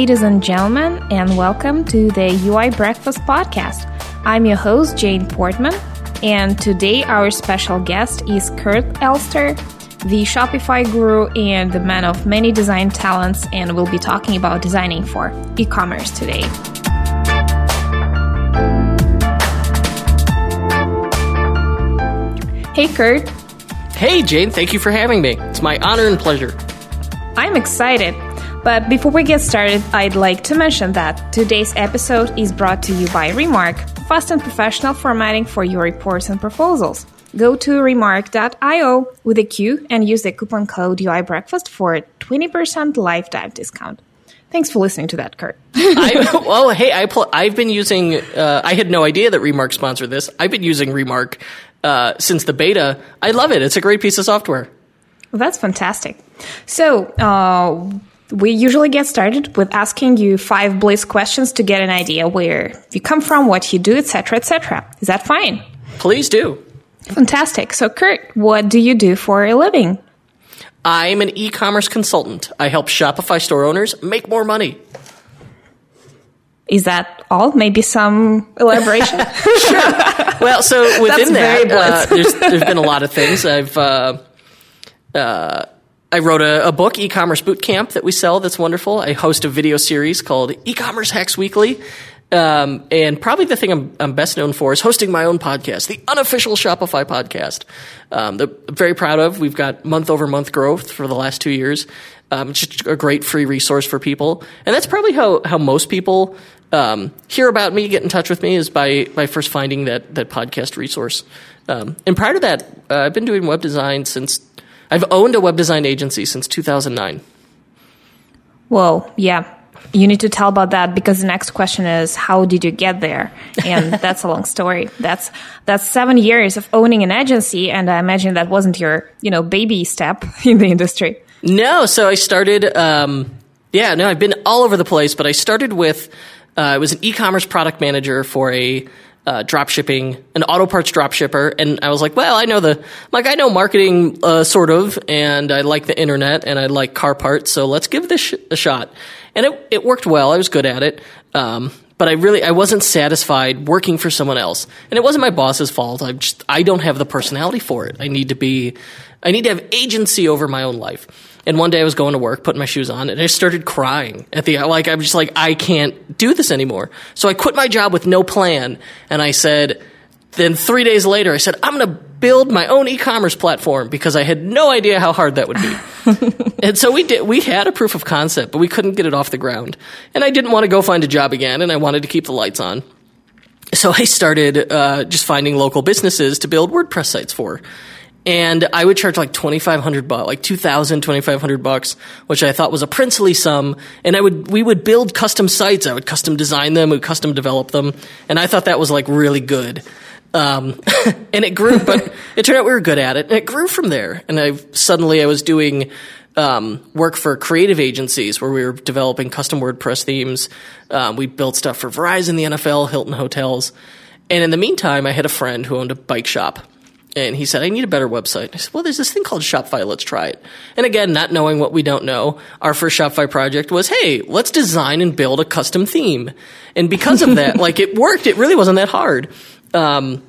Ladies and gentlemen, and welcome to the UI Breakfast Podcast. I'm your host, Jane Portman, and today our special guest is Kurt Elster, the Shopify guru and the man of many design talents, and we'll be talking about designing for e commerce today. Hey, Kurt. Hey, Jane, thank you for having me. It's my honor and pleasure. I'm excited. But before we get started, I'd like to mention that today's episode is brought to you by Remarq, fast and professional formatting for your reports and proposals. Go to remarq.io with a Q and use the coupon code UI Breakfast for a 20% lifetime discount. Thanks for listening to that, Kurt. I, well, hey, I pl- I've been using. Uh, I had no idea that Remarq sponsored this. I've been using Remarq uh, since the beta. I love it. It's a great piece of software. Well, that's fantastic. So, uh, we usually get started with asking you five bliss questions to get an idea where you come from, what you do, etc., etc. Is that fine? Please do. Fantastic. So, Kurt, what do you do for a living? I'm an e-commerce consultant. I help Shopify store owners make more money. Is that all? Maybe some elaboration? sure. Well, so within that, uh, there's, there's been a lot of things. I've uh, uh, I wrote a, a, book, e-commerce boot camp, that we sell. That's wonderful. I host a video series called E-commerce Hacks Weekly. Um, and probably the thing I'm, I'm, best known for is hosting my own podcast, the unofficial Shopify podcast. Um, that I'm very proud of. We've got month over month growth for the last two years. Um, just a great free resource for people. And that's probably how, how most people um, hear about me, get in touch with me, is by, by first finding that, that podcast resource. Um, and prior to that, uh, I've been doing web design since I've owned a web design agency since 2009. Whoa, yeah. You need to tell about that because the next question is how did you get there? And that's a long story. That's that's 7 years of owning an agency and I imagine that wasn't your, you know, baby step in the industry. No, so I started um, yeah, no, I've been all over the place, but I started with uh, I was an e-commerce product manager for a uh, drop shipping, an auto parts drop shipper, and I was like, well, I know the like I know marketing uh, sort of, and I like the internet, and I like car parts, so let's give this sh- a shot. And it it worked well. I was good at it. Um, but I really I wasn't satisfied working for someone else, and it wasn't my boss's fault. I just I don't have the personality for it. I need to be, I need to have agency over my own life. And one day I was going to work, putting my shoes on, and I started crying at the like I'm just like I can't do this anymore. So I quit my job with no plan, and I said. Then three days later, I said, I'm going to build my own e-commerce platform because I had no idea how hard that would be. and so we did, we had a proof of concept, but we couldn't get it off the ground. And I didn't want to go find a job again, and I wanted to keep the lights on. So I started uh, just finding local businesses to build WordPress sites for and I would charge like 2500 bucks, like 2000, 2500 bucks, which I thought was a princely sum. And I would, we would build custom sites. I would custom design them, we would custom develop them. And I thought that was like really good. Um, and it grew, but it turned out we were good at it and it grew from there. And I suddenly I was doing, um, work for creative agencies where we were developing custom WordPress themes. Um, we built stuff for Verizon, the NFL, Hilton hotels. And in the meantime, I had a friend who owned a bike shop and he said, I need a better website. I said, well, there's this thing called Shopify. Let's try it. And again, not knowing what we don't know, our first Shopify project was, hey, let's design and build a custom theme. And because of that, like it worked. It really wasn't that hard. Um,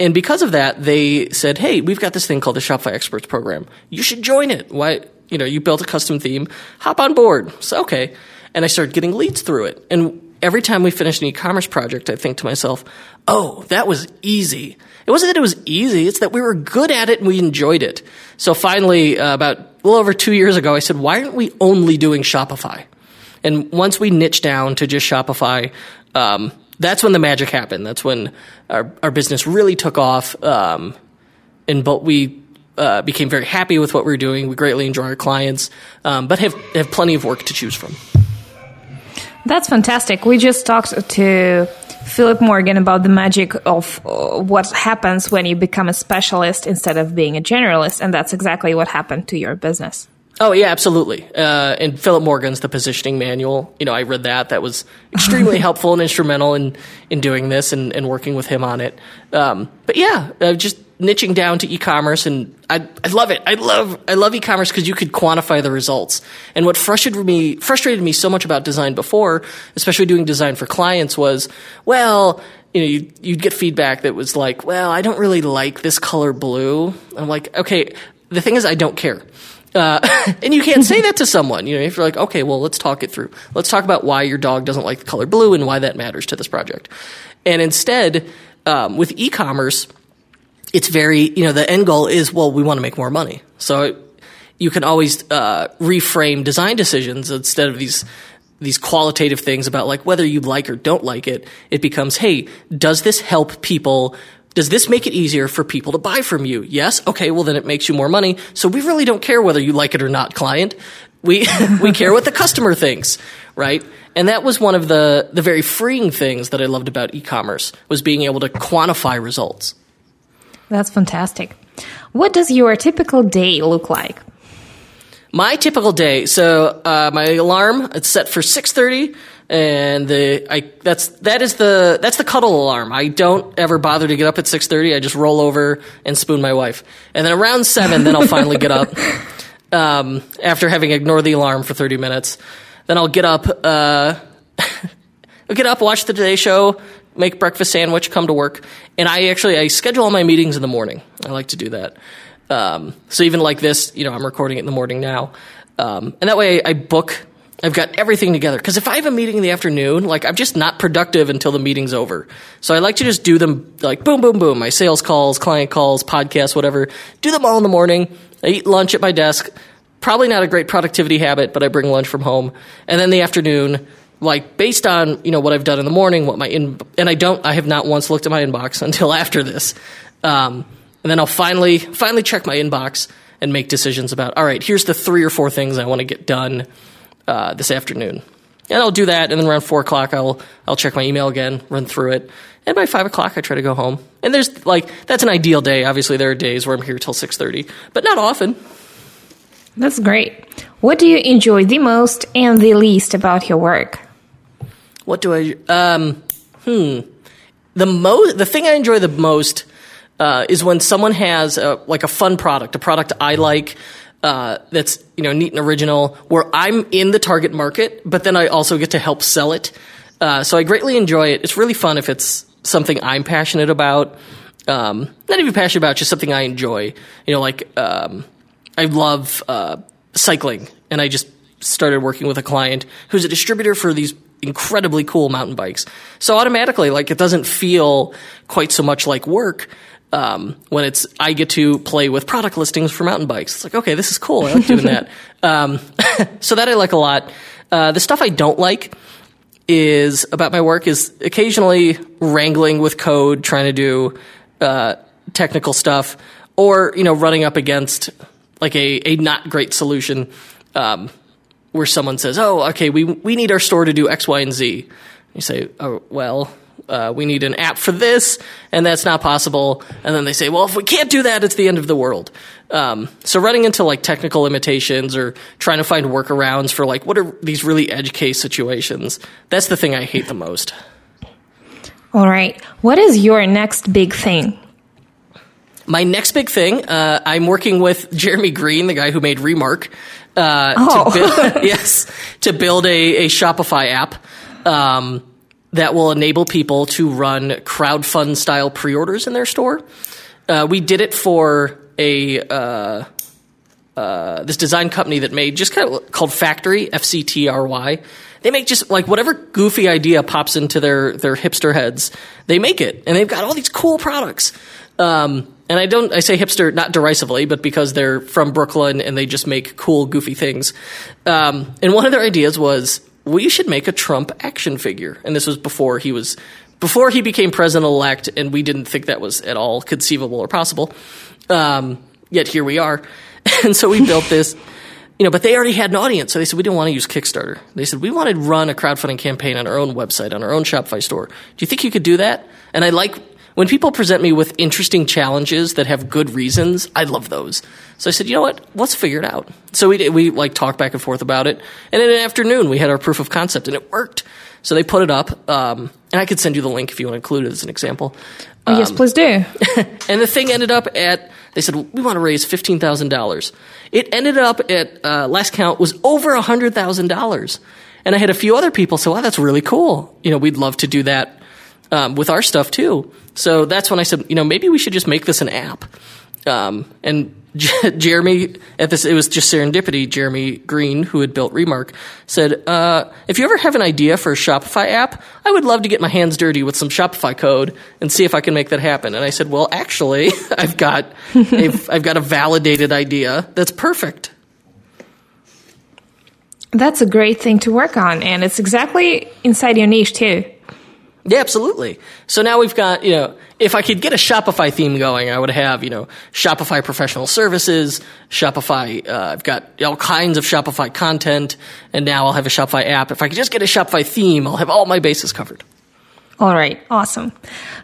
and because of that, they said, hey, we've got this thing called the Shopify Experts Program. You should join it. Why? You know, you built a custom theme. Hop on board. So, okay. And I started getting leads through it. And every time we finished an e-commerce project, I think to myself, oh, that was easy. It wasn't that it was easy, it's that we were good at it and we enjoyed it. So finally, uh, about a little over two years ago, I said, why aren't we only doing Shopify? And once we niched down to just Shopify, um, that's when the magic happened. That's when our, our business really took off. Um, and but we uh, became very happy with what we are doing. We greatly enjoy our clients, um, but have have plenty of work to choose from. That's fantastic. We just talked to Philip Morgan about the magic of uh, what happens when you become a specialist instead of being a generalist, and that's exactly what happened to your business. Oh yeah, absolutely. Uh, and Philip Morgan's the positioning manual. You know, I read that. That was extremely helpful and instrumental in in doing this and, and working with him on it. Um, but yeah, uh, just niching down to e-commerce and I, I love it. I love I love e-commerce because you could quantify the results. And what frustrated me frustrated me so much about design before, especially doing design for clients, was well, you know, you, you'd get feedback that was like, well, I don't really like this color blue. I'm like, okay, the thing is, I don't care. Uh, and you can't say that to someone. You know, if you're like, okay, well, let's talk it through. Let's talk about why your dog doesn't like the color blue and why that matters to this project. And instead, um, with e-commerce, it's very, you know, the end goal is, well, we want to make more money. So you can always uh, reframe design decisions instead of these these qualitative things about like whether you like or don't like it. It becomes, hey, does this help people? Does this make it easier for people to buy from you? Yes. Okay. Well, then it makes you more money. So we really don't care whether you like it or not, client. We we care what the customer thinks, right? And that was one of the the very freeing things that I loved about e-commerce was being able to quantify results. That's fantastic. What does your typical day look like? My typical day. So uh, my alarm it's set for six thirty, and the I that's that is the that's the cuddle alarm. I don't ever bother to get up at six thirty. I just roll over and spoon my wife, and then around seven, then I'll finally get up. Um, after having ignored the alarm for thirty minutes, then I'll get up. Uh, I'll get up, watch the Today Show, make breakfast sandwich, come to work, and I actually I schedule all my meetings in the morning. I like to do that. Um, so even like this, you know, I'm recording it in the morning now, um, and that way I, I book. I've got everything together because if I have a meeting in the afternoon, like I'm just not productive until the meeting's over. So I like to just do them like boom, boom, boom. My sales calls, client calls, podcasts, whatever. Do them all in the morning. I eat lunch at my desk. Probably not a great productivity habit, but I bring lunch from home. And then the afternoon, like based on you know what I've done in the morning, what my in and I don't, I have not once looked at my inbox until after this. Um, and then I'll finally finally check my inbox and make decisions about all right here's the three or four things i want to get done uh, this afternoon and i'll do that and then around four o'clock i'll i'll check my email again run through it and by five o'clock i try to go home and there's like that's an ideal day obviously there are days where i'm here till 6.30 but not often That's great. What do you enjoy the most and the least about your work? What do i um hmm the most the thing i enjoy the most uh, is when someone has a, like a fun product, a product I like uh, that's you know neat and original, where I'm in the target market, but then I also get to help sell it. Uh, so I greatly enjoy it. It's really fun if it's something I'm passionate about. Um, not even passionate about, just something I enjoy. You know, like um, I love uh, cycling, and I just started working with a client who's a distributor for these incredibly cool mountain bikes. So automatically, like it doesn't feel quite so much like work um, when it's I get to play with product listings for mountain bikes. It's like okay, this is cool. I like doing that. Um, so that I like a lot. Uh, the stuff I don't like is about my work is occasionally wrangling with code, trying to do uh, technical stuff, or you know running up against like a, a not great solution um, where someone says, "Oh, okay, we we need our store to do X, Y, and Z." You say, "Oh, well." uh, we need an app for this, and that's not possible. And then they say, well, if we can't do that, it's the end of the world. Um, so running into like technical limitations or trying to find workarounds for like what are these really edge case situations? That's the thing I hate the most. All right. What is your next big thing? My next big thing, uh, I'm working with Jeremy Green, the guy who made Remarq, uh, Oh. to build, yes, to build a, a Shopify app. Um, that will enable people to run crowdfund style pre-orders in their store. Uh, we did it for a uh, uh, this design company that made just kind of called Factory F C T R Y. They make just like whatever goofy idea pops into their their hipster heads, they make it, and they've got all these cool products. Um, and I don't I say hipster not derisively, but because they're from Brooklyn and they just make cool goofy things. Um, and one of their ideas was we should make a Trump action figure. And this was before he was before he became president elect, and we didn't think that was at all conceivable or possible. Um, yet here we are. And so we built this, you know, but they already had an audience. So they said, we didn't want to use Kickstarter. They said, we want to run a crowdfunding campaign on our own website, on our own Shopify store. Do you think you could do that? And I like when people present me with interesting challenges that have good reasons, I love those. So I said, you know what? Let's figure it out. So we did, we like talked back and forth about it. And in an afternoon, we had our proof of concept and it worked. So they put it up, um, and I could send you the link if you want to include it as an example. Oh, yes, please do. And the thing ended up at, they said, we want to raise $15,000. It ended up at, uh, last count, was over $100,000. And I had a few other people say, wow, that's really cool. You know, we'd love to do that um, with our stuff too. So that's when I said, you know, maybe we should just make this an app. Um, and Jeremy at this, it was just serendipity. Jeremy Green, who had built Remarq, said, uh, "If you ever have an idea for a Shopify app, I would love to get my hands dirty with some Shopify code and see if I can make that happen." And I said, "Well, actually, I've got, I've got a validated idea that's perfect." That's a great thing to work on, and it's exactly inside your niche too. Yeah, absolutely. So now we've got, you know, if I could get a Shopify theme going, I would have, you know, Shopify professional services, Shopify, uh, I've got all kinds of Shopify content, and now I'll have a Shopify app. If I could just get a Shopify theme, I'll have all my bases covered. All right, awesome.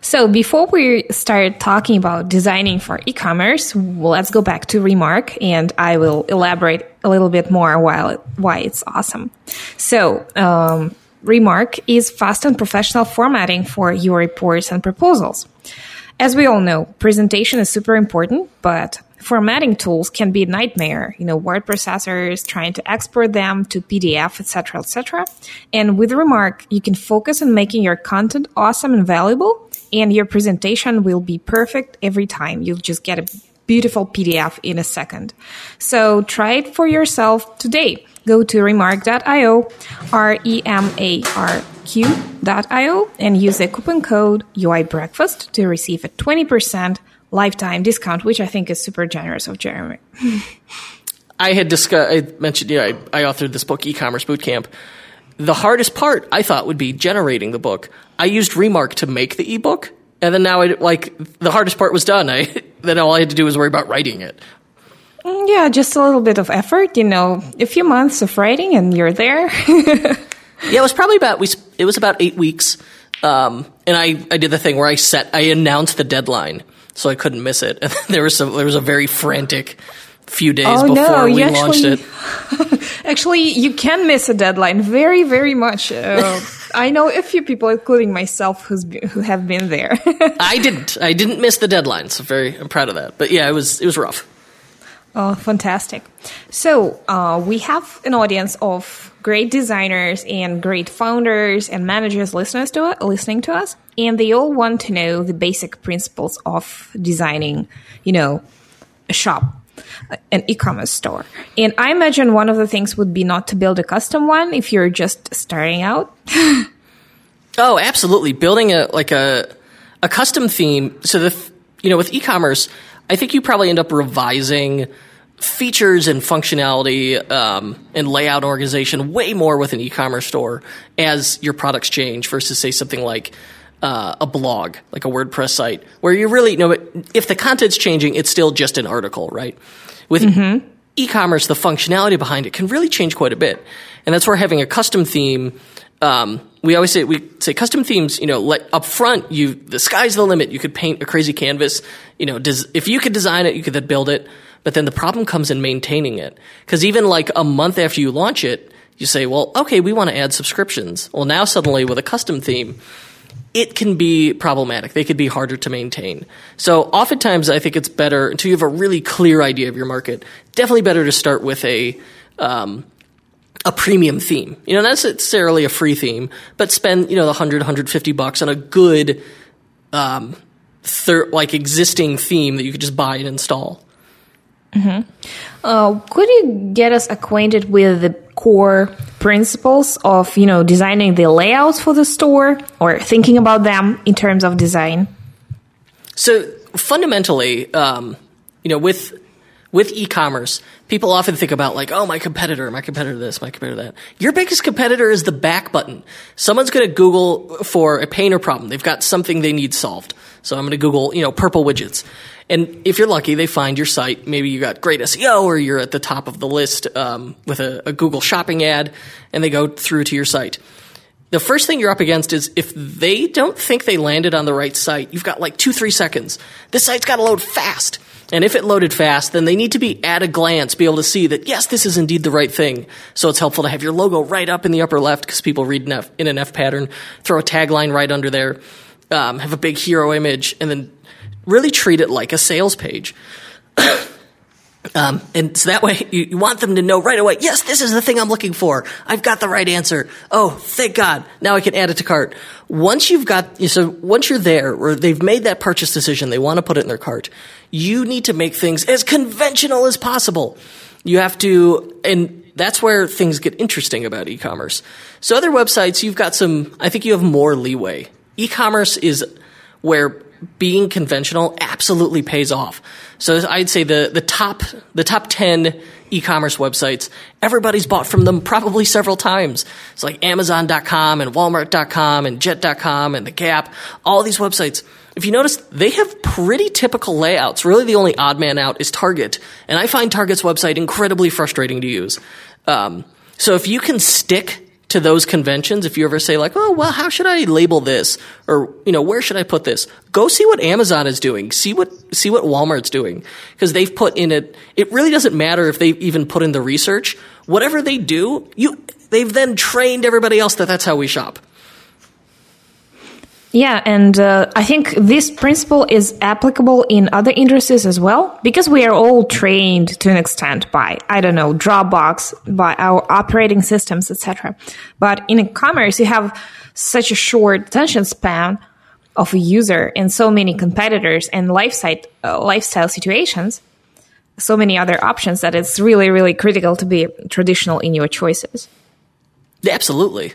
So before we start talking about designing for e-commerce, let's go back to Remarq, and I will elaborate a little bit more while why it's awesome. So um, Remarq is fast and professional formatting for your reports and proposals. As we all know, presentation is super important, but formatting tools can be a nightmare. You know, word processors trying to export them to PDF, etc., etc. And with Remarq, you can focus on making your content awesome and valuable, and your presentation will be perfect every time. You'll just get a beautiful PDF in a second. So try it for yourself today go to remarq.io, R E M A R Q.io, and use the coupon code UI Breakfast to receive a 20% lifetime discount, which I think is super generous of Jeremy. I had discussed, I mentioned, know, I, I authored this book, E-Commerce Bootcamp. The hardest part I thought would be generating the book. I used Remarq to make the ebook, and then now I like the hardest part was done. I then all I had to do was worry about writing it. Mm, yeah, just a little bit of effort, you know, a few months of writing and you're there. yeah, it was probably about we. It was about eight weeks, um, and I I did the thing where I set I announced the deadline so I couldn't miss it. And there was some there was a very frantic few days oh, before no, we actually, launched it. actually, you can miss a deadline very very much. Uh, I know a few people, including myself, who's who have been there. I didn't. I didn't miss the deadline, so very I'm proud of that. But yeah, it was it was rough. Oh, fantastic. So, uh, we have an audience of great designers and great founders and managers listeners to it, listening to us, and they all want to know the basic principles of designing, you know, a shop, an e-commerce store. And I imagine one of the things would be not to build a custom one if you're just starting out. oh, absolutely. Building a like a a custom theme. So the you know with e-commerce, I think you probably end up revising features and functionality um, and layout organization way more with an e-commerce store as your products change versus say something like uh, a blog, like a WordPress site, where you really you know if the content's changing, it's still just an article, right? With mm-hmm. e-commerce, the functionality behind it can really change quite a bit, and that's where having a custom theme. Um, we always say we say custom themes. You know, let, up front, you the sky's the limit. You could paint a crazy canvas. You know, des, if you could design it, you could then build it. But then the problem comes in maintaining it. Because even like a month after you launch it, you say, well, okay, we want to add subscriptions. Well, now suddenly with a custom theme, it can be problematic. They could be harder to maintain. So oftentimes I think it's better until you have a really clear idea of your market, definitely better to start with a, um, a premium theme. You know, not necessarily a free theme, but spend, you know, the 100, 150 bucks on a good, um, thir- like existing theme that you could just buy and install. Mm-hmm. Uh, could you get us acquainted with the core principles of you know designing the layouts for the store or thinking about them in terms of design? So fundamentally, um, you know, with with e-commerce, people often think about like, oh, my competitor, my competitor this, my competitor that. Your biggest competitor is the back button. Someone's going to Google for a pain or problem. They've got something they need solved. So I'm going to Google, you know, purple widgets. And if you're lucky, they find your site. Maybe you got great SEO or you're at the top of the list um, with a, a Google shopping ad and they go through to your site. The first thing you're up against is if they don't think they landed on the right site, you've got like two, three seconds. This site's got to load fast. And if it loaded fast, then they need to be at a glance, be able to see that, yes, this is indeed the right thing. So it's helpful to have your logo right up in the upper left because people read in, an F pattern, throw a tagline right under there, um, have a big hero image, and then really treat it like a sales page. Um, and so that way you, you, want them to know right away, yes, this is the thing I'm looking for. I've got the right answer. Oh, thank God. Now I can add it to cart. Once you've got, so once you're there or they've made that purchase decision, they want to put it in their cart, you need to make things as conventional as possible. You have to, and that's where things get interesting about e-commerce. So other websites, you've got some, I think you have more leeway. E-commerce is where being conventional absolutely pays off. So I'd say the, the top the top ten e-commerce websites, everybody's bought from them probably several times. It's like Amazon.com and Walmart.com and Jet.com and The Gap, all these websites. If you notice, they have pretty typical layouts. Really, the only odd man out is Target, and I find Target's website incredibly frustrating to use. Um, so if you can stick to those conventions, if you ever say like, oh, well, how should I label this? Or, you know, where should I put this? Go see what Amazon is doing. See what, see what Walmart's doing. Cause they've put in it, it really doesn't matter if they even put in the research. Whatever they do, you, they've then trained everybody else that that's how we shop. Yeah, and uh, I think this principle is applicable in other industries as well because we are all trained to an extent by I don't know Dropbox, by our operating systems, etc. But in commerce, you have such a short attention span of a user and so many competitors and lifestyle uh, lifestyle situations, so many other options that it's really really critical to be traditional in your choices. Absolutely.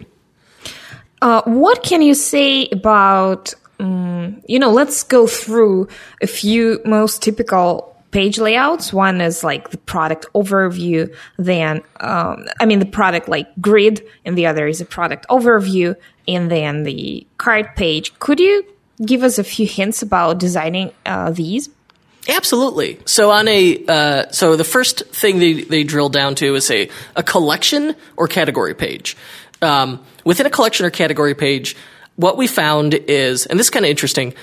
Uh, what can you say about, um, you know, let's go through a few most typical page layouts. One is like the product overview, then, um, I mean, the product like grid, and the other is a product overview, and then the cart page. Could you give us a few hints about designing uh, these? Absolutely. So on a uh, so the first thing they, they drill down to is a a collection or category page. Um, within a collection or category page, what we found is, and this is kind of interesting.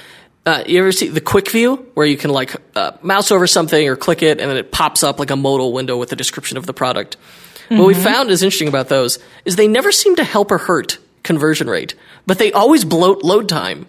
Uh, you ever see the quick view where you can like uh, mouse over something or click it and then it pops up like a modal window with a description of the product? Mm-hmm. What we found is interesting about those is they never seem to help or hurt conversion rate, but they always bloat load time.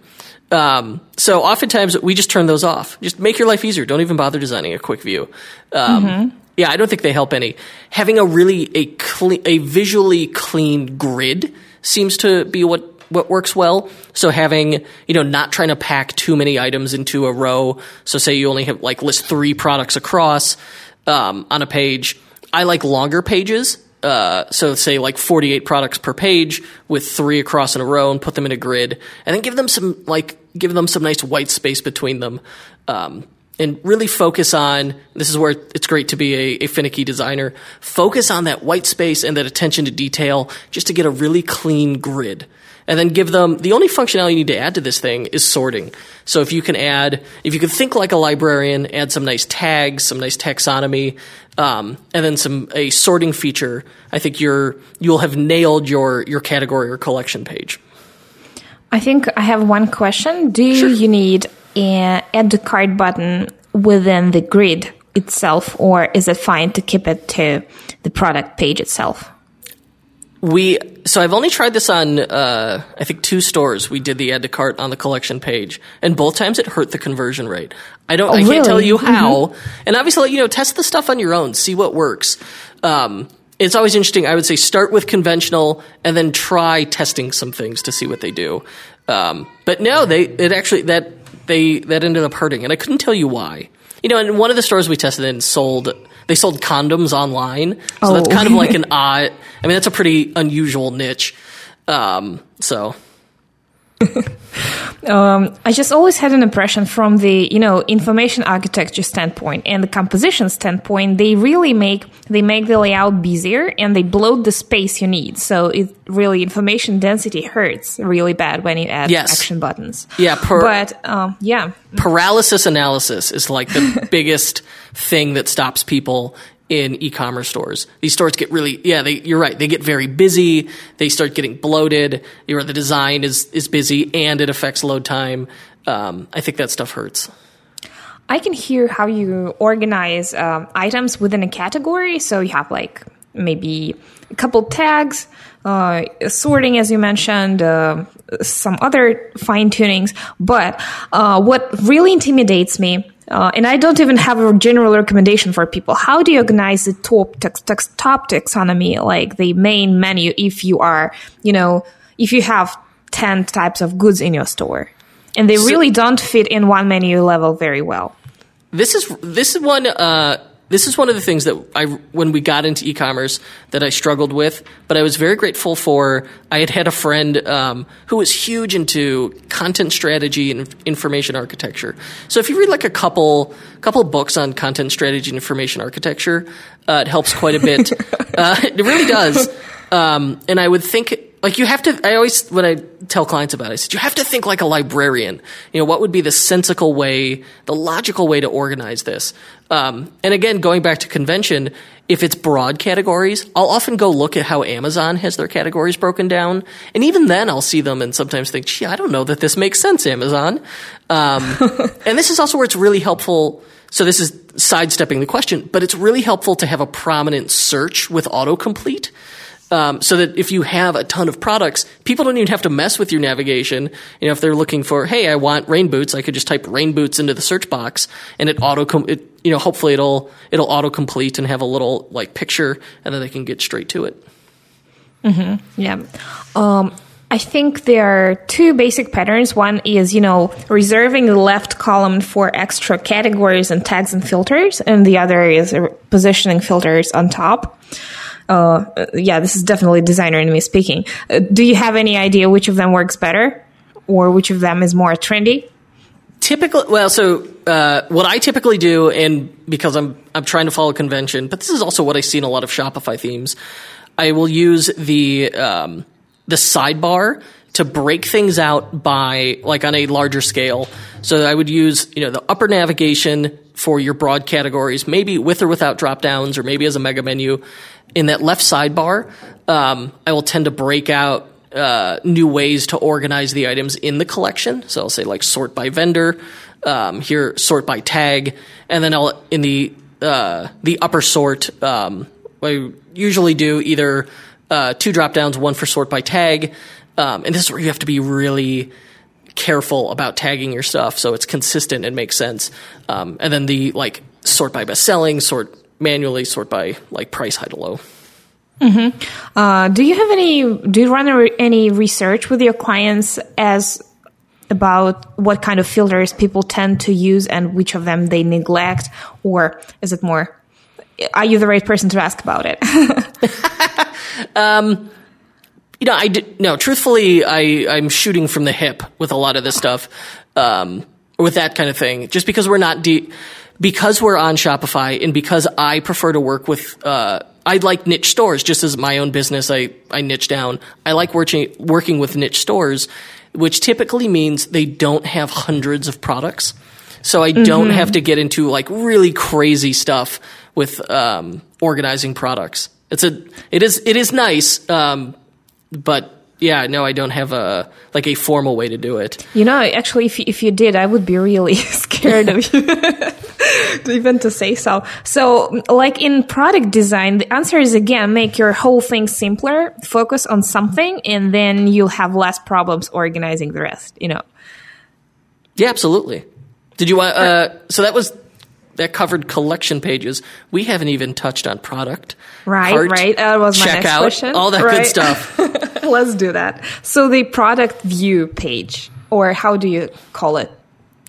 Um, so oftentimes we just turn those off. Just make your life easier. Don't even bother designing a quick view. Um, mm-hmm. Yeah, I don't think they help any. Having a really a clean, a visually clean grid seems to be what what works well. So having, you know, not trying to pack too many items into a row. So say you only have like list three products across um, on a page. I like longer pages. Uh, so say like 48 products per page with three across in a row and put them in a grid and then give them some like give them some nice white space between them. Um, and really focus on this is where it's great to be a, a, finicky designer focus on that white space and that attention to detail just to get a really clean grid and then give them the only functionality you need to add to this thing is sorting so if you can add if you can think like a librarian add some nice tags some nice taxonomy um, and then some a sorting feature i think you're you'll have nailed your your category or collection page I think I have one question. Do sure. you need add the cart button within the grid itself, or is it fine to keep it to the product page itself? We so I've only tried this on uh, I think two stores. We did the add to cart on the collection page, and both times it hurt the conversion rate. I don't. Oh, I can't tell you how. Mm-hmm. And obviously, you know, test the stuff on your own, see what works. Um, it's always interesting. I would say start with conventional and then try testing some things to see what they do. Um, but no, they it actually that they that ended up hurting, and I couldn't tell you why. You know, and one of the stores we tested in sold they sold condoms online, so oh. that's kind of like an odd. I mean, that's a pretty unusual niche. Um, so um, I just always had an impression from the you know information architecture standpoint and the composition standpoint. They really make they make the layout busier and they bloat the space you need. So it really information density hurts really bad when you add yes. action buttons. Yeah, per- but um, yeah, paralysis analysis is like the biggest thing that stops people in e-commerce stores. These stores get really, yeah, they, you're right. They get very busy. They start getting bloated. You know, the design is, is busy and it affects load time. Um, I think that stuff hurts. I can hear how you organize um, items within a category. So you have like maybe a couple tags, uh, sorting, as you mentioned, uh, some other fine tunings. But uh, what really intimidates me, uh, and I don't even have a general recommendation for people, how do you organize the top, tex- tex- top taxonomy, like the main menu, if you are, you know, if you have 10 types of goods in your store? And they so, really don't fit in one menu level very well. This is this is one uh, this is one of the things that I when we got into e-commerce that I struggled with, but I was very grateful for. I had had a friend um, who was huge into content strategy and information architecture. So if you read like a couple couple books on content strategy and information architecture, uh, it helps quite a bit. uh, it really does. Um, and I would think like you have to i always when i tell clients about it i said you have to think like a librarian. You know what would be the sensical way the logical way to organize this? Um, and again going back to convention if it's broad categories i'll often go look at how amazon has their categories broken down. And even then i'll see them and sometimes think gee i don't know that this makes sense amazon. Um, and this is also where it's really helpful so this is sidestepping the question but it's really helpful to have a prominent search with autocomplete um, so that if you have a ton of products, people don't even have to mess with your navigation. You know, if they're looking for, hey, I want rain boots, I could just type rain boots into the search box, and it auto, it, you know, hopefully it'll it'll auto complete and have a little like picture, and then they can get straight to it. Mm-hmm. Yeah. Um, I think there are two basic patterns. One is, you know, reserving the left column for extra categories and tags and filters, and the other is positioning filters on top uh, yeah, this is definitely designer in me speaking. Uh, do you have any idea which of them works better or which of them is more trendy? Typically, well, so uh, what I typically do, and because I'm I'm trying to follow convention, but this is also what I see in a lot of Shopify themes. I will use the um, the sidebar to break things out by like on a larger scale. So I would use you know the upper navigation for your broad categories, maybe with or without drop downs, or maybe as a mega menu, in that left sidebar, um, I will tend to break out uh, new ways to organize the items in the collection. So I'll say like sort by vendor, um, here sort by tag, and then I'll in the uh, the upper sort. Um, I usually do either uh, two drop downs, one for sort by tag, um, and this is where you have to be really careful about tagging your stuff so it's consistent and makes sense. Um, and then the like sort by best selling, sort manually sort by like price high to low. Mm-hmm. Uh, do you have any? Do you run any research with your clients as about what kind of filters people tend to use and which of them they neglect, or is it more? Are you the right person to ask about it? um, you know, I did, no. Truthfully, I I'm shooting from the hip with a lot of this stuff, um, with that kind of thing. Just because we're not deep because we're on Shopify and because I prefer to work with, uh, I like niche stores just as my own business. I, I niche down. I like working, working with niche stores, which typically means they don't have hundreds of products. So I don't mm-hmm. have to get into like really crazy stuff with, um, organizing products. It's a, it is, it is nice. Um, but yeah, no, I don't have a like a formal way to do it. You know, actually, if you, if you did, I would be really scared of you, even to say so. So, like in product design, the answer is again make your whole thing simpler, focus on something, and then you'll have less problems organizing the rest. You know. Yeah, absolutely. Did you? Uh, so that was that covered collection pages. We haven't even touched on product. Right, cart, right. That was my next question. All that right. good stuff. Let's do that. So the product view page, or how do you call it?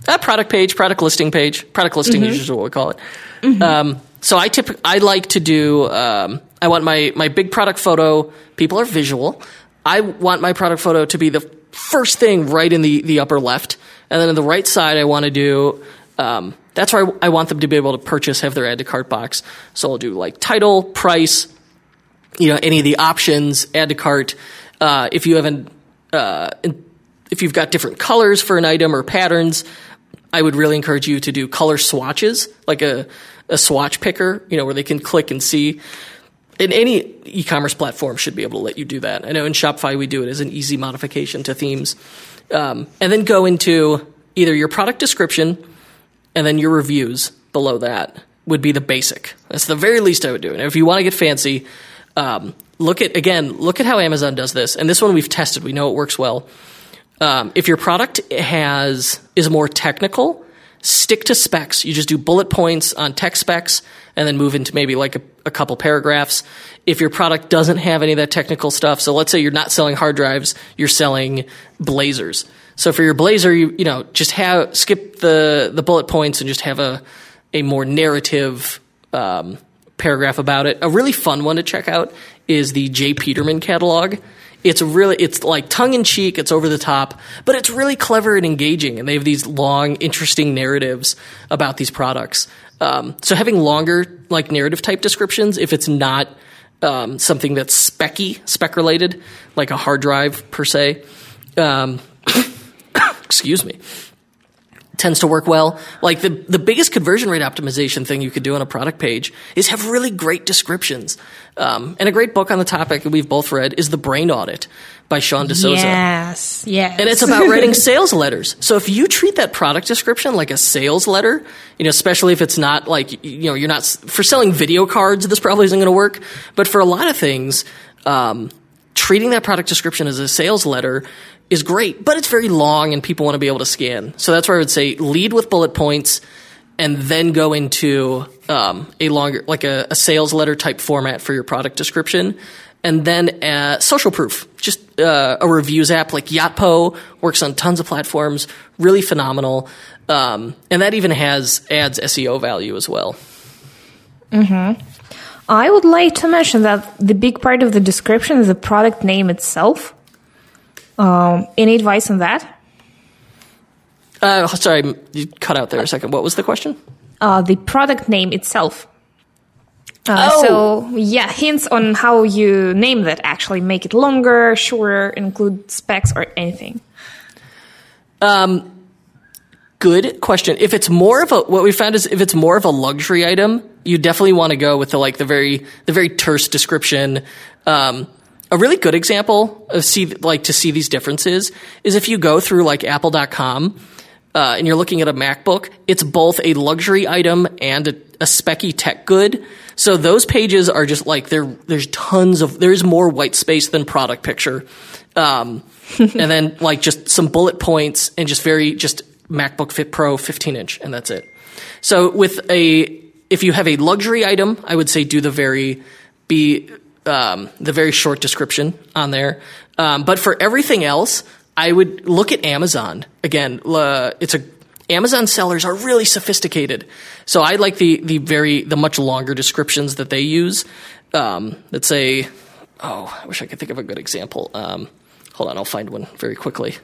A product page, product listing page. Product listing mm-hmm. is usually what we call it. Mm-hmm. Um, so I tip, I like to do. Um, I want my my big product photo. People are visual. I want my product photo to be the first thing right in the the upper left, and then on the right side, I want to do. Um, that's where I, I want them to be able to purchase, have their add to cart box. So I'll do like title, price, you know, any of the options, add to cart. Uh, if you haven't, uh, if you've got different colors for an item or patterns, I would really encourage you to do color swatches, like a, a swatch picker, you know, where they can click and see. And any e-commerce platform should be able to let you do that. I know in Shopify we do it as an easy modification to themes. Um, and then go into either your product description and then your reviews below that would be the basic. That's the very least I would do. And if you want to get fancy, um, look at again, look at how Amazon does this. And this one we've tested. We know it works well. Um, if your product has is more technical, stick to specs. You just do bullet points on tech specs and then move into maybe like a, a, couple paragraphs. If your product doesn't have any of that technical stuff, so let's say you're not selling hard drives, you're selling blazers. So for your blazer, you you know just have skip the the bullet points and just have a a more narrative um, paragraph about it. A really fun one to check out is the J. Peterman catalog. It's really, it's like tongue in cheek, it's over the top, but it's really clever and engaging. And they have these long, interesting narratives about these products. Um, so having longer, like narrative type descriptions, if it's not um, something that's specky, spec related, like a hard drive per se, um, excuse me, tends to work well. Like the, the biggest conversion rate optimization thing you could do on a product page is have really great descriptions. Um, and a great book on the topic that we've both read is The Brain Audit by Sean D'Souza. Yes, yes. And it's about writing sales letters. So if you treat that product description like a sales letter, you know, especially if it's not like, you know, you're not, for selling video cards, this probably isn't going to work. But for a lot of things, um, treating that product description as a sales letter is great, but it's very long and people want to be able to scan. So that's where I would say lead with bullet points and then go into um, a longer, like a, a, sales letter type format for your product description. And then uh, social proof, just uh, a reviews app like Yotpo works on tons of platforms, really phenomenal. Um, and that even has adds SEO value as well. Mm-hmm. I would like to mention that the big part of the description is the product name itself. Um, any advice on that? Uh, sorry, you cut out there a second. What was the question? Uh, the product name itself. Uh, oh. So, yeah, hints on how you name that actually make it longer, shorter, include specs or anything. Um, good question. If it's more of a, what we found is if it's more of a luxury item, you definitely want to go with the like the very the very terse description. Um, a really good example of see like to see these differences is if you go through like apple.com uh, and you're looking at a macbook it's both a luxury item and a, a specky tech good. So those pages are just like there there's tons of there's more white space than product picture. Um, and then like just some bullet points and just very just macbook fit pro 15 inch and that's it. So with a if you have a luxury item i would say do the very be um, the very short description on there. Um, but for everything else, I would look at Amazon again. Uh, it's a Amazon sellers are really sophisticated, so I like the the very the much longer descriptions that they use. Um, let's say, oh, I wish I could think of a good example. Um, hold on, I'll find one very quickly.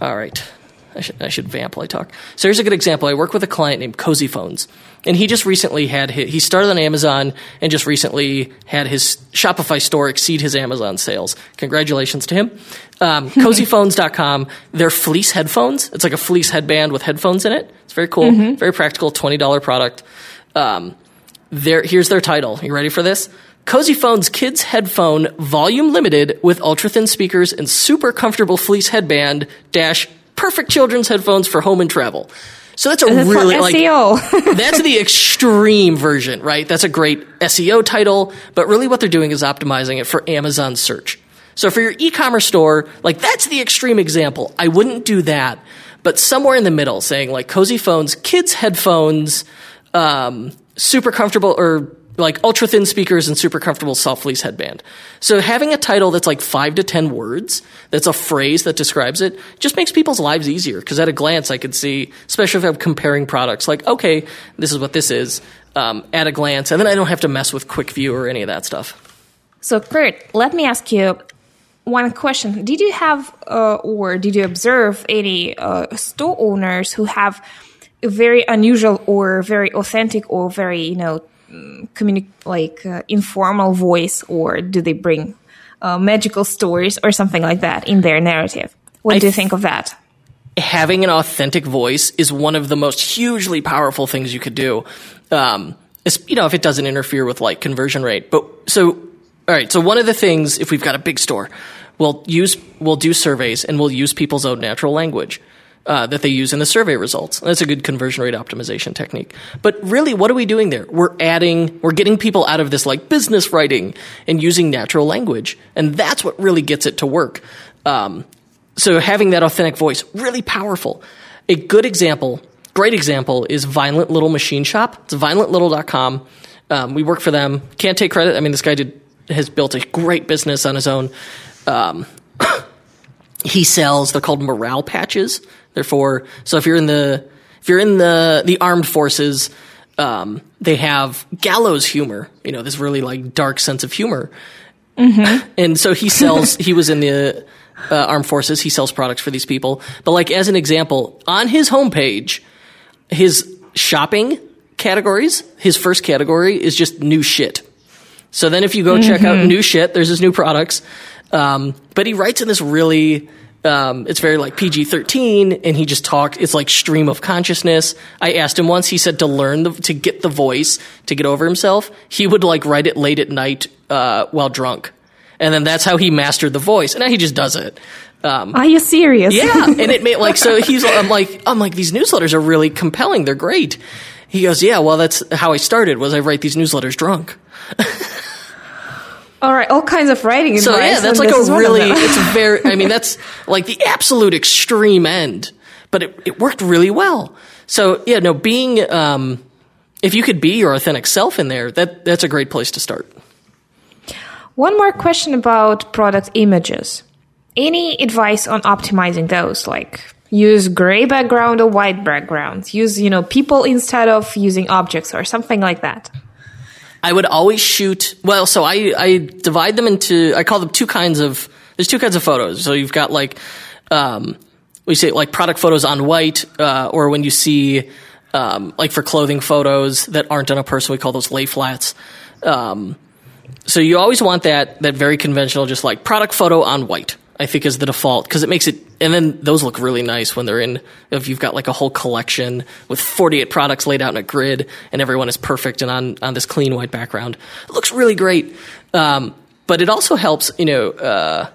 All right. I should, I should vamp while I talk. So here's a good example. I work with a client named Cozy Phones, and he just recently had his, he started on Amazon and just recently had his Shopify store exceed his Amazon sales. Congratulations to him. Um, cozyphones.com. They're fleece headphones. It's like a fleece headband with headphones in it. It's very cool, mm-hmm. very practical, twenty dollar product. Um, there, here's their title. You ready for this? Cozy Phones Kids Headphone Volume Limited with ultra thin speakers and super comfortable fleece headband dash perfect children's headphones for home and travel. So that's a that's really like SEO. that's the extreme version, right? That's a great SEO title, but really what they're doing is optimizing it for Amazon search. So for your e-commerce store, like that's the extreme example. I wouldn't do that, but somewhere in the middle, saying like cozy phones, kids headphones, um, super comfortable or like ultra thin speakers and super comfortable soft fleece headband. So having a title that's like five to ten words, that's a phrase that describes it, just makes people's lives easier. Because at a glance, I could see, especially if I'm comparing products, like okay, this is what this is um, at a glance, and then I don't have to mess with quick view or any of that stuff. So Kurt, let me ask you one question: Did you have uh, or did you observe any uh, store owners who have very unusual or very authentic or very you know communi- like uh, informal voice or do they bring uh, magical stories or something like that in their narrative what I do you think of that having an authentic voice is one of the most hugely powerful things you could do. Um, you know, if it doesn't interfere with like conversion rate. But so, all right. So one of the things, if we've got a big store, we'll use, we'll do surveys and we'll use people's own natural language. Uh, that they use in the survey results. That's a good conversion rate optimization technique. But really, what are we doing there? We're adding, we're getting people out of this like business writing and using natural language. And that's what really gets it to work. Um, so having that authentic voice, really powerful. A good example, great example, is Violent Little Machine Shop. It's violentlittle.com. Um, we work for them. Can't take credit. I mean, this guy did, has built a great business on his own. Um, he sells, they're called morale patches. Therefore, so if you're in the if you're in the the armed forces, um, they have gallows humor. You know, this really like dark sense of humor. Mm-hmm. And so he sells. he was in the uh, armed forces. He sells products for these people. But like as an example, on his homepage, his shopping categories, his first category is just new shit. So then if you go mm-hmm. check out mm-hmm. new shit, there's his new products. Um, but he writes in this really um, it's very like PG 13, and he just talked. It's like stream of consciousness. I asked him once, he said to learn, the, to get the voice, to get over himself, he would like write it late at night uh, while drunk. And then that's how he mastered the voice. And now he just does it. Um, Are you serious? Yeah. And it made like, so he's, I'm like, I'm like, these newsletters are really compelling. They're great. He goes, yeah, well, that's how I started was I write these newsletters drunk. All right, all kinds of writing so yeah, that's like a really it's very I mean that's like the absolute extreme end, but it, it worked really well. So yeah, no, being um, if you could be your authentic self in there, that that's a great place to start. One more question about product images. Any advice on optimizing those? Like use gray background or white background. Use you know people instead of using objects or something like that. I would always shoot. Well, so I I divide them into I call them two kinds of. There's two kinds of photos. So you've got like um, we say like product photos on white, uh, or when you see um, like for clothing photos that aren't on a person, we call those lay flats. Um, so you always want that that very conventional, just like product photo on white. I think is the default because it makes it, and then those look really nice when they're in. If you've got like a whole collection with 48 products laid out in a grid, and everyone is perfect and on on this clean white background, it looks really great. Um, but it also helps, you know. Uh,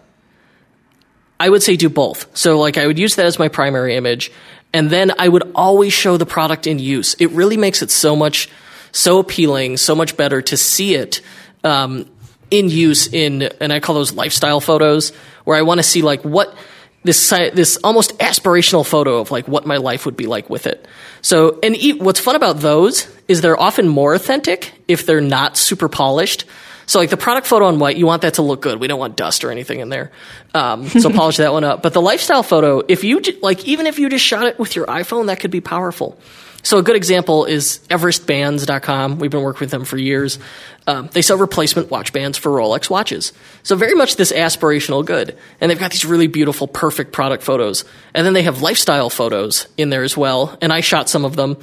I would say do both. So like I would use that as my primary image, and then I would always show the product in use. It really makes it so much, so appealing, so much better to see it. Um, in use in, and I call those lifestyle photos, where I want to see like what this this almost aspirational photo of like what my life would be like with it. So, and what's fun about those is they're often more authentic if they're not super polished. So, like the product photo on white, you want that to look good. We don't want dust or anything in there. Um, so, polish that one up. But the lifestyle photo, if you like, even if you just shot it with your iPhone, that could be powerful. So a good example is EverestBands.com. We've been working with them for years. Um, they sell replacement watch bands for Rolex watches. So very much this aspirational good. And they've got these really beautiful, perfect product photos. And then they have lifestyle photos in there as well. And I shot some of them.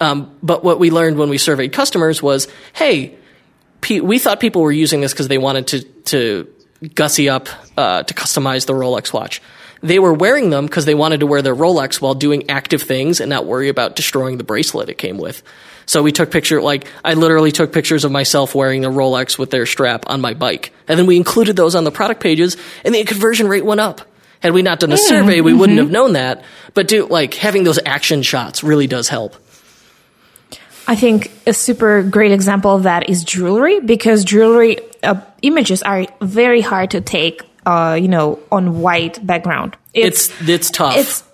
Um, but what we learned when we surveyed customers was, hey, we thought people were using this because they wanted to, to gussy up uh, to customize the Rolex watch they were wearing them because they wanted to wear their Rolex while doing active things and not worry about destroying the bracelet it came with. So we took picture like I literally took pictures of myself wearing the Rolex with their strap on my bike, and then we included those on the product pages, and the conversion rate went up. Had we not done a yeah. survey, we mm-hmm. wouldn't have known that. But do like having those action shots really does help. I think a super great example of that is jewelry because jewelry uh, images are very hard to take uh, you know, on white background. It's it's, it's tough. It's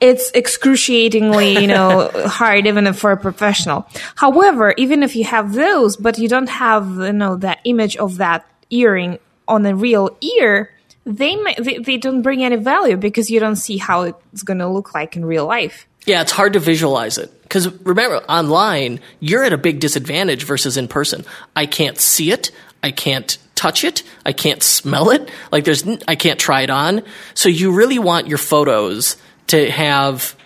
it's excruciatingly, you know, hard even for a professional. However, even if you have those, but you don't have, you know, that image of that earring on a real ear, they, may, they, they don't bring any value because you don't see how it's going to look like in real life. Yeah, it's hard to visualize it. Because remember, online, you're at a big disadvantage versus in person. I can't see it. I can't touch it. I can't smell it. Like there's, I can't try it on. So you really want your photos to have,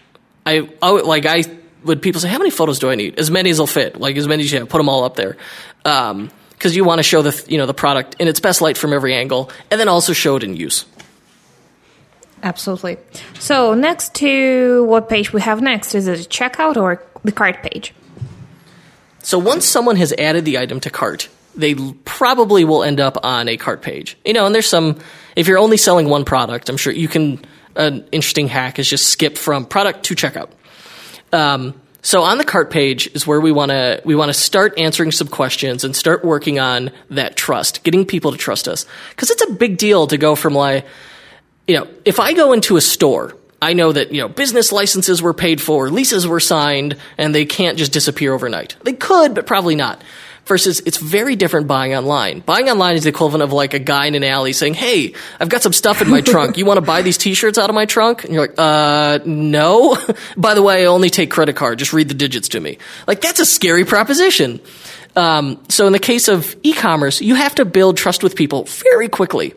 I, I like I, would people say, how many photos do I need? As many as will fit. Like as many as you have. Put them all up there. Um, because you want to show the you know the product in its best light from every angle, and then also show it in use. Absolutely. So next to what page we have next is it checkout or the cart page? So once someone has added the item to cart, they probably will end up on a cart page. You know, and there's some, if you're only selling one product, I'm sure you can, an interesting hack is just skip from product to checkout. Um, so on the cart page is where we want to we want to start answering some questions and start working on that trust, getting people to trust us. Cuz it's a big deal to go from like you know, if I go into a store, I know that, you know, business licenses were paid for, leases were signed, and they can't just disappear overnight. They could, but probably not. Versus, it's very different buying online. Buying online is the equivalent of like a guy in an alley saying, Hey, I've got some stuff in my trunk. You want to buy these t-shirts out of my trunk? And you're like, uh, no. By the way, I only take credit card. Just read the digits to me. Like, that's a scary proposition. Um, so in the case of e-commerce, you have to build trust with people very quickly.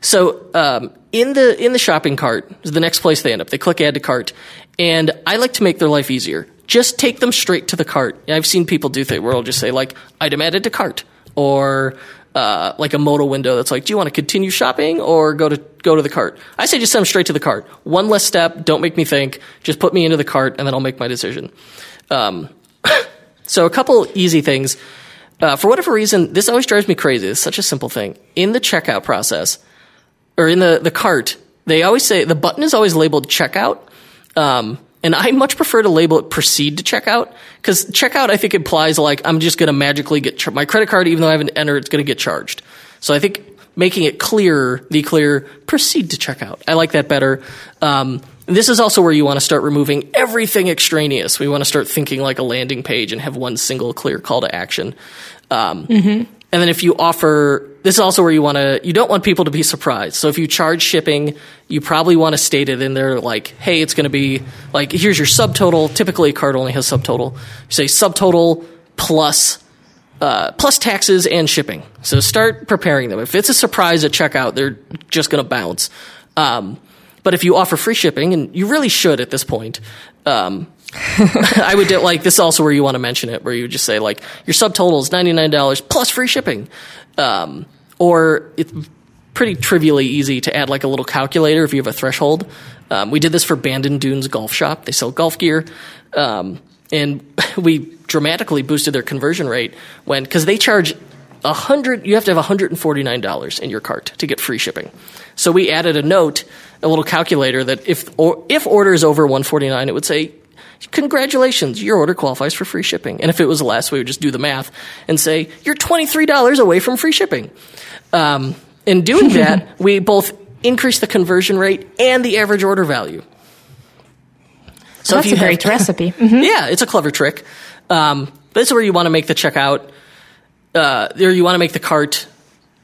So um, in the in the shopping cart is the next place they end up. They click add to cart, and I like to make their life easier. Just take them straight to the cart. I've seen people do things where I'll just say like item added to cart or uh, like a modal window that's like, do you want to continue shopping or go to go to the cart? I say just send them straight to the cart. One less step. Don't make me think. Just put me into the cart, and then I'll make my decision. Um, so a couple easy things. Uh, for whatever reason, this always drives me crazy. It's such a simple thing. In the checkout process, or in the, the cart, they always say the button is always labeled checkout. Um, and I much prefer to label it proceed to checkout because checkout I think implies like I'm just going to magically get ch- my credit card even though I haven't entered it's going to get charged. So I think making it clear, the clear proceed to checkout. I like that better. Um, this is also where you want to start removing everything extraneous. We want to start thinking like a landing page and have one single clear call to action. Um, mm-hmm. And then if you offer, this is also where you want to, you don't want people to be surprised. So if you charge shipping, you probably want to state it in there like, hey, it's going to be like, here's your subtotal. Typically a card only has subtotal. You say subtotal plus, uh, plus taxes and shipping. So start preparing them. If it's a surprise at checkout, they're just going to bounce. Um, but if you offer free shipping, and you really should at this point, um, I would do, like this is also where you want to mention it, where you just say like your subtotal is ninety nine dollars plus free shipping, um, or it's pretty trivially easy to add like a little calculator if you have a threshold. Um, we did this for Bandon Dunes Golf Shop; they sell golf gear, um, and we dramatically boosted their conversion rate when because they charge a hundred. You have to have one hundred and forty nine dollars in your cart to get free shipping. So we added a note, a little calculator that if or if order is over one forty nine, it would say congratulations, your order qualifies for free shipping. And if it was less, we would just do the math and say, you're $23 away from free shipping. Um, in doing that, we both increase the conversion rate and the average order value. So That's a great recipe. Mm-hmm. Yeah, it's a clever trick. Um, this is where you want to make the checkout, uh, or you want to make the cart.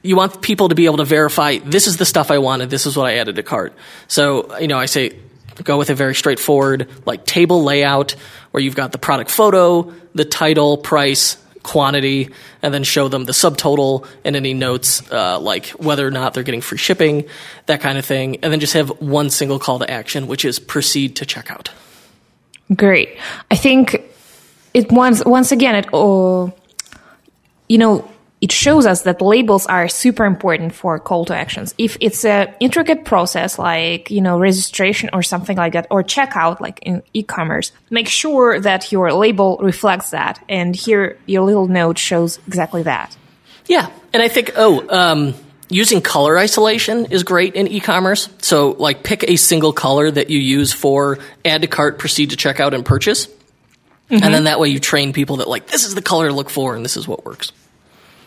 You want people to be able to verify this is the stuff I wanted. This is what I added to cart. So you know, I say go with a very straightforward like table layout where you've got the product photo, the title, price, quantity, and then show them the subtotal and any notes uh, like whether or not they're getting free shipping, that kind of thing, and then just have one single call to action, which is proceed to checkout. Great. I think it once once again it oh, you know it shows us that labels are super important for call to actions. If it's an intricate process like, you know, registration or something like that, or checkout like in e-commerce, make sure that your label reflects that. And here your little note shows exactly that. Yeah. And I think, oh, um, using color isolation is great in e-commerce. So like pick a single color that you use for add to cart, proceed to checkout and purchase. Mm-hmm. And then that way you train people that like, this is the color to look for and this is what works.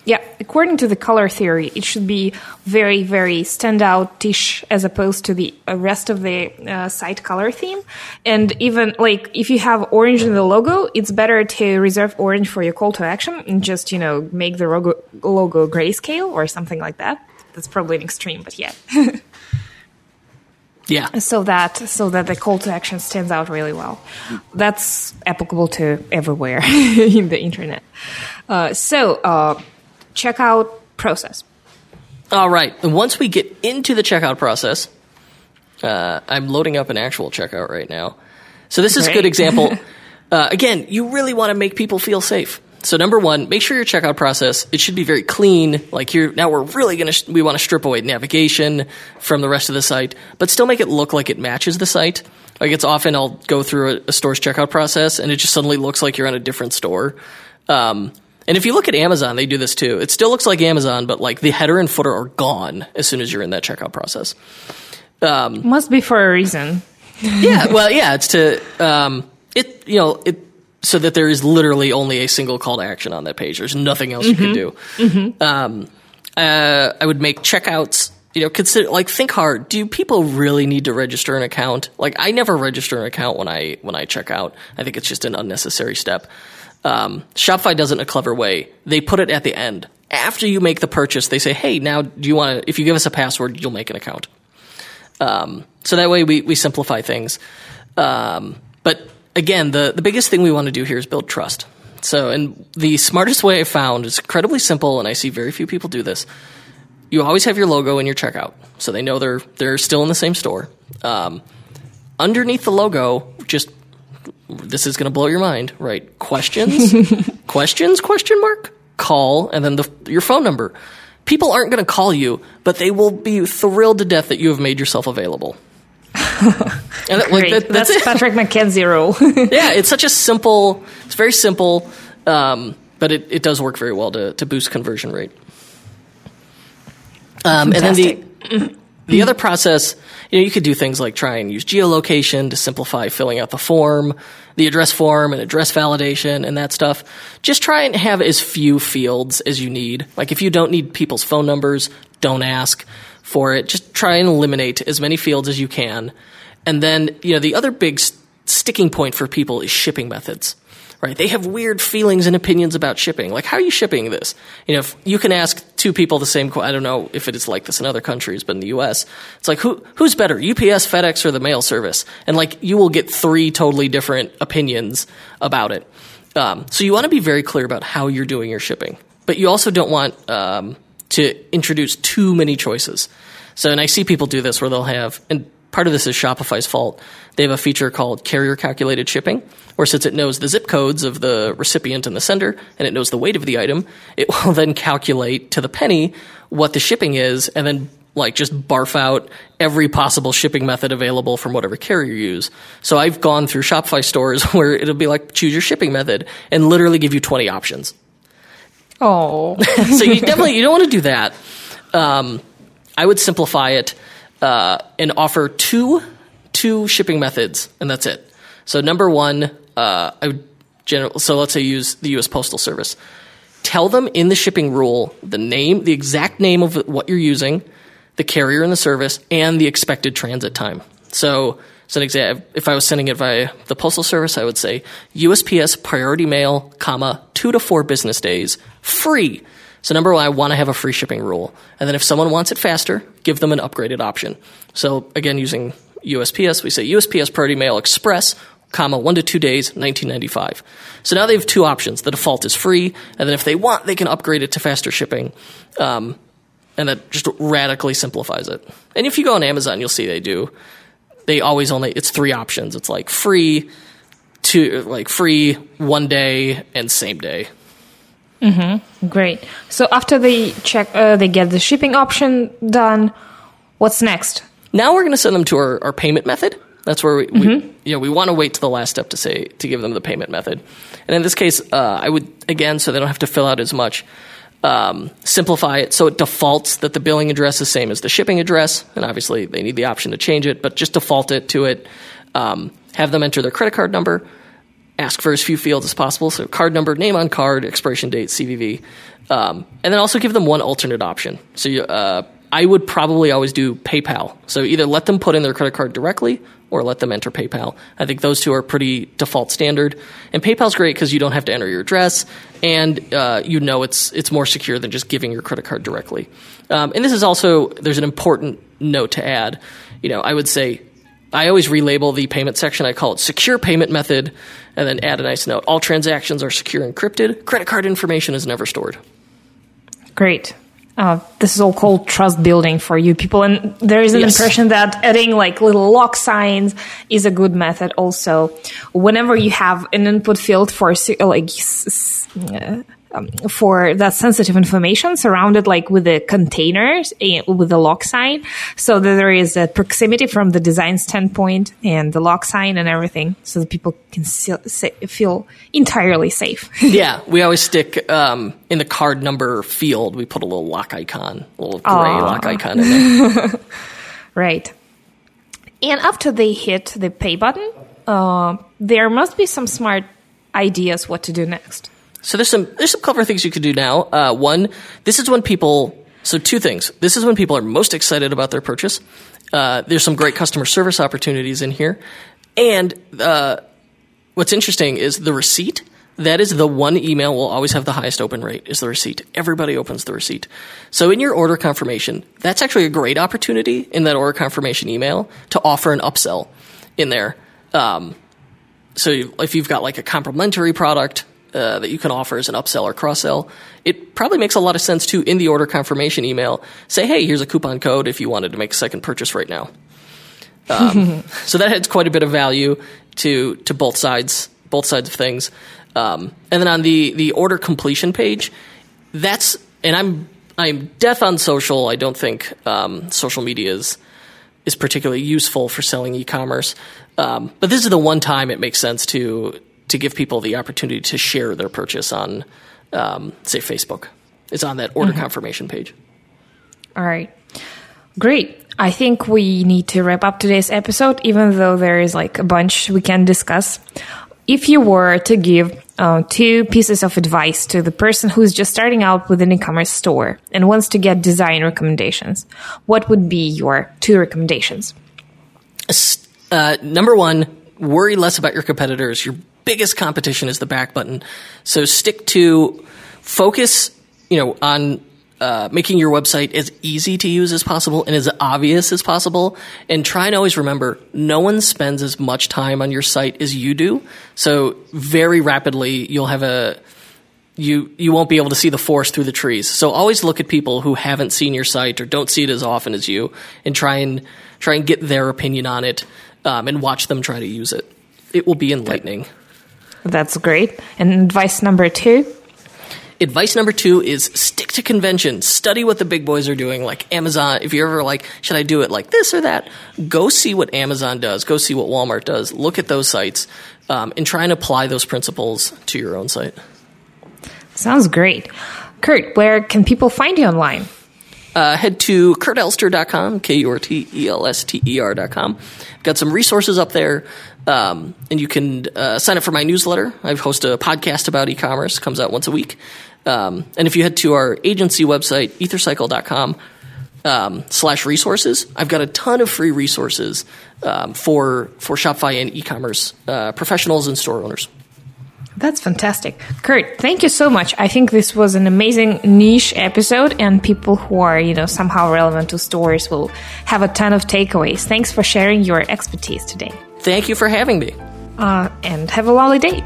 Yeah, according to the color theory, it should be very, very standout-ish as opposed to the rest of the uh, site color theme. And even like if you have orange in the logo, it's better to reserve orange for your call to action and just you know make the logo, logo grayscale or something like that. That's probably an extreme, but yeah. yeah. So that so that the call to action stands out really well. That's applicable to everywhere in the internet. Uh, so. Uh, checkout process. All right. And once we get into the checkout process, uh, I'm loading up an actual checkout right now. So this is Great. a good example. uh, again, you really want to make people feel safe. So number one, make sure your checkout process it should be very clean. Like here now, we're really gonna we want to strip away navigation from the rest of the site, but still make it look like it matches the site. Like it's often I'll go through a, a store's checkout process and it just suddenly looks like you're on a different store. Um, and if you look at Amazon, they do this too. It still looks like Amazon, but like the header and footer are gone as soon as you're in that checkout process. Um, Must be for a reason. yeah, well, yeah, it's to um, it. You know, it so that there is literally only a single call to action on that page. There's nothing else mm-hmm. you can do. Mm-hmm. Um, uh, I would make checkouts. You know, consider like think hard. Do people really need to register an account? Like, I never register an account when I when I check out. I think it's just an unnecessary step. Um, Shopify does it in a clever way. They put it at the end after you make the purchase. They say, "Hey, now do you want to? If you give us a password, you'll make an account." Um, so that way we we simplify things. Um, but again, the, the biggest thing we want to do here is build trust. So, and the smartest way I found is incredibly simple, and I see very few people do this. You always have your logo in your checkout, so they know they're they're still in the same store. Um, underneath the logo, just this is going to blow your mind, right? Questions, questions? Question mark. Call, and then the, your phone number. People aren't going to call you, but they will be thrilled to death that you have made yourself available. and like, that, that's, that's Patrick McKenzie rule. yeah, it's such a simple. It's very simple, um, but it, it does work very well to to boost conversion rate. Um, and then the the other process, you know, you could do things like try and use geolocation to simplify filling out the form, the address form and address validation and that stuff. Just try and have as few fields as you need. Like if you don't need people's phone numbers, don't ask for it. Just try and eliminate as many fields as you can. And then, you know, the other big st- sticking point for people is shipping methods. Right? They have weird feelings and opinions about shipping. Like, how are you shipping this? You know, if you can ask two people the same. I don't know if it is like this in other countries, but in the U.S., it's like who who's better, UPS, FedEx, or the mail service? And like, you will get three totally different opinions about it. Um, so you want to be very clear about how you're doing your shipping, but you also don't want um, to introduce too many choices. So, and I see people do this where they'll have, and part of this is Shopify's fault. They have a feature called carrier calculated shipping, where since it knows the zip codes of the recipient and the sender, and it knows the weight of the item, it will then calculate to the penny what the shipping is, and then like just barf out every possible shipping method available from whatever carrier you use. So I've gone through Shopify stores where it'll be like choose your shipping method and literally give you 20 options. Oh. so you definitely you don't want to do that. Um, I would simplify it uh, and offer two two shipping methods, and that's it. So number one, uh, I would general. So let's say use the U.S. Postal Service. Tell them in the shipping rule the name, the exact name of what you're using, the carrier and the service, and the expected transit time. So as an example, if I was sending it via the postal service, I would say USPS priority mail, comma two to four business days, free. So number one, I want to have a free shipping rule, and then if someone wants it faster, give them an upgraded option. So again, using USPS, we say USPS priority mail express, comma one to two days, 1995. So now they have two options. The default is free, and then if they want, they can upgrade it to faster shipping. Um, and that just radically simplifies it. And if you go on Amazon, you'll see they do they always only it's three options. It's like free, two like free, one day, and same day. Mm-hmm. Great. So after they check, uh, they get the shipping option done. What's next? Now we're going to send them to our, our payment method. That's where we, mm-hmm. we you know, we want to wait to the last step to say to give them the payment method. And in this case, uh, I would again, so they don't have to fill out as much um, simplify it so it defaults that the billing address is same as the shipping address, and obviously they need the option to change it, but just default it to it. Um, have them enter their credit card number. Ask for as few fields as possible. So card number, name on card, expiration date, CVV, um, and then also give them one alternate option. So you, uh, I would probably always do PayPal. So either let them put in their credit card directly or let them enter PayPal. I think those two are pretty default standard. And PayPal's great because you don't have to enter your address, and uh, you know it's it's more secure than just giving your credit card directly. Um, and this is also there's an important note to add. You know, I would say I always relabel the payment section. I call it secure payment method, and then add a nice note. All transactions are secure encrypted. Credit card information is never stored. Great. Uh, this is all called trust building for you people and there is an Yes. impression that adding like little lock signs is a good method also whenever you have an input field for like uh, um, for that sensitive information surrounded like with the containers eh, with the lock sign so that there is a proximity from the design standpoint and the lock sign and everything so that people can se- se- feel entirely safe yeah, we always stick um, in the card number field. We put a little lock icon, a little gray lock icon in there. Right. And after they hit the pay button, uh, there must be some smart ideas what to do next. So there's some there's some clever things you could do now. Uh, one, this is when people. So two things. This is when people are most excited about their purchase. Uh, there's some great customer service opportunities in here, and uh, what's interesting is the receipt. That is the one email will always have the highest open rate is the receipt. Everybody opens the receipt. So in your order confirmation, that's actually a great opportunity in that order confirmation email to offer an upsell in there. Um, so if you've got like a complimentary product uh, that you can offer as an upsell or cross sell, it probably makes a lot of sense to in the order confirmation email say, hey, here's a coupon code if you wanted to make a second purchase right now. Um, so that adds quite a bit of value to to both sides both sides of things. Um, and then on the the order completion page, that's and I'm I'm death on social. I don't think um, social media is is particularly useful for selling e-commerce. Um, but this is the one time it makes sense to to give people the opportunity to share their purchase on, um, say, Facebook. It's on that order confirmation page. All right. Great. I think we need to wrap up today's episode, even though there is like a bunch we can discuss. If you were to give uh, two pieces of advice to the person who's just starting out with an e-commerce store and wants to get design recommendations, what would be your two recommendations? Uh, number one, worry less about your competitors. Your biggest competition is the back button. So stick to focus, you know, on uh, making your website as easy to use as possible and as obvious as possible. And try and always remember, no one spends as much time on your site as you do. So very rapidly, you'll have a you you won't be able to see the forest through the trees. So always look at people who haven't seen your site or don't see it as often as you, and try and try and get their opinion on it, um, and watch them try to use it. It will be enlightening. That's great. And advice number two? Advice number two is stick to convention. Study what the big boys are doing, like Amazon. If you're ever like, should I do it like this or that? Go see what Amazon does. Go see what Walmart does. Look at those sites, um, and try and apply those principles to your own site. Sounds great. Kurt, where can people find you online? Uh, head to kurtelster.com, K U R T E L S T E R.com. Got some resources up there, um, and you can uh, sign up for my newsletter. I host a podcast about e commerce, comes out once a week. Um, and if you head to our agency website, ethercycle.com, um, slash resources, I've got a ton of free resources um, for, for Shopify and e commerce uh, professionals and store owners. That's fantastic. Kurt, thank you so much. I think this was an amazing niche episode and people who are, you know, somehow relevant to stories will have a ton of takeaways. Thanks for sharing your expertise today. Thank you for having me. Uh, and have a lovely day.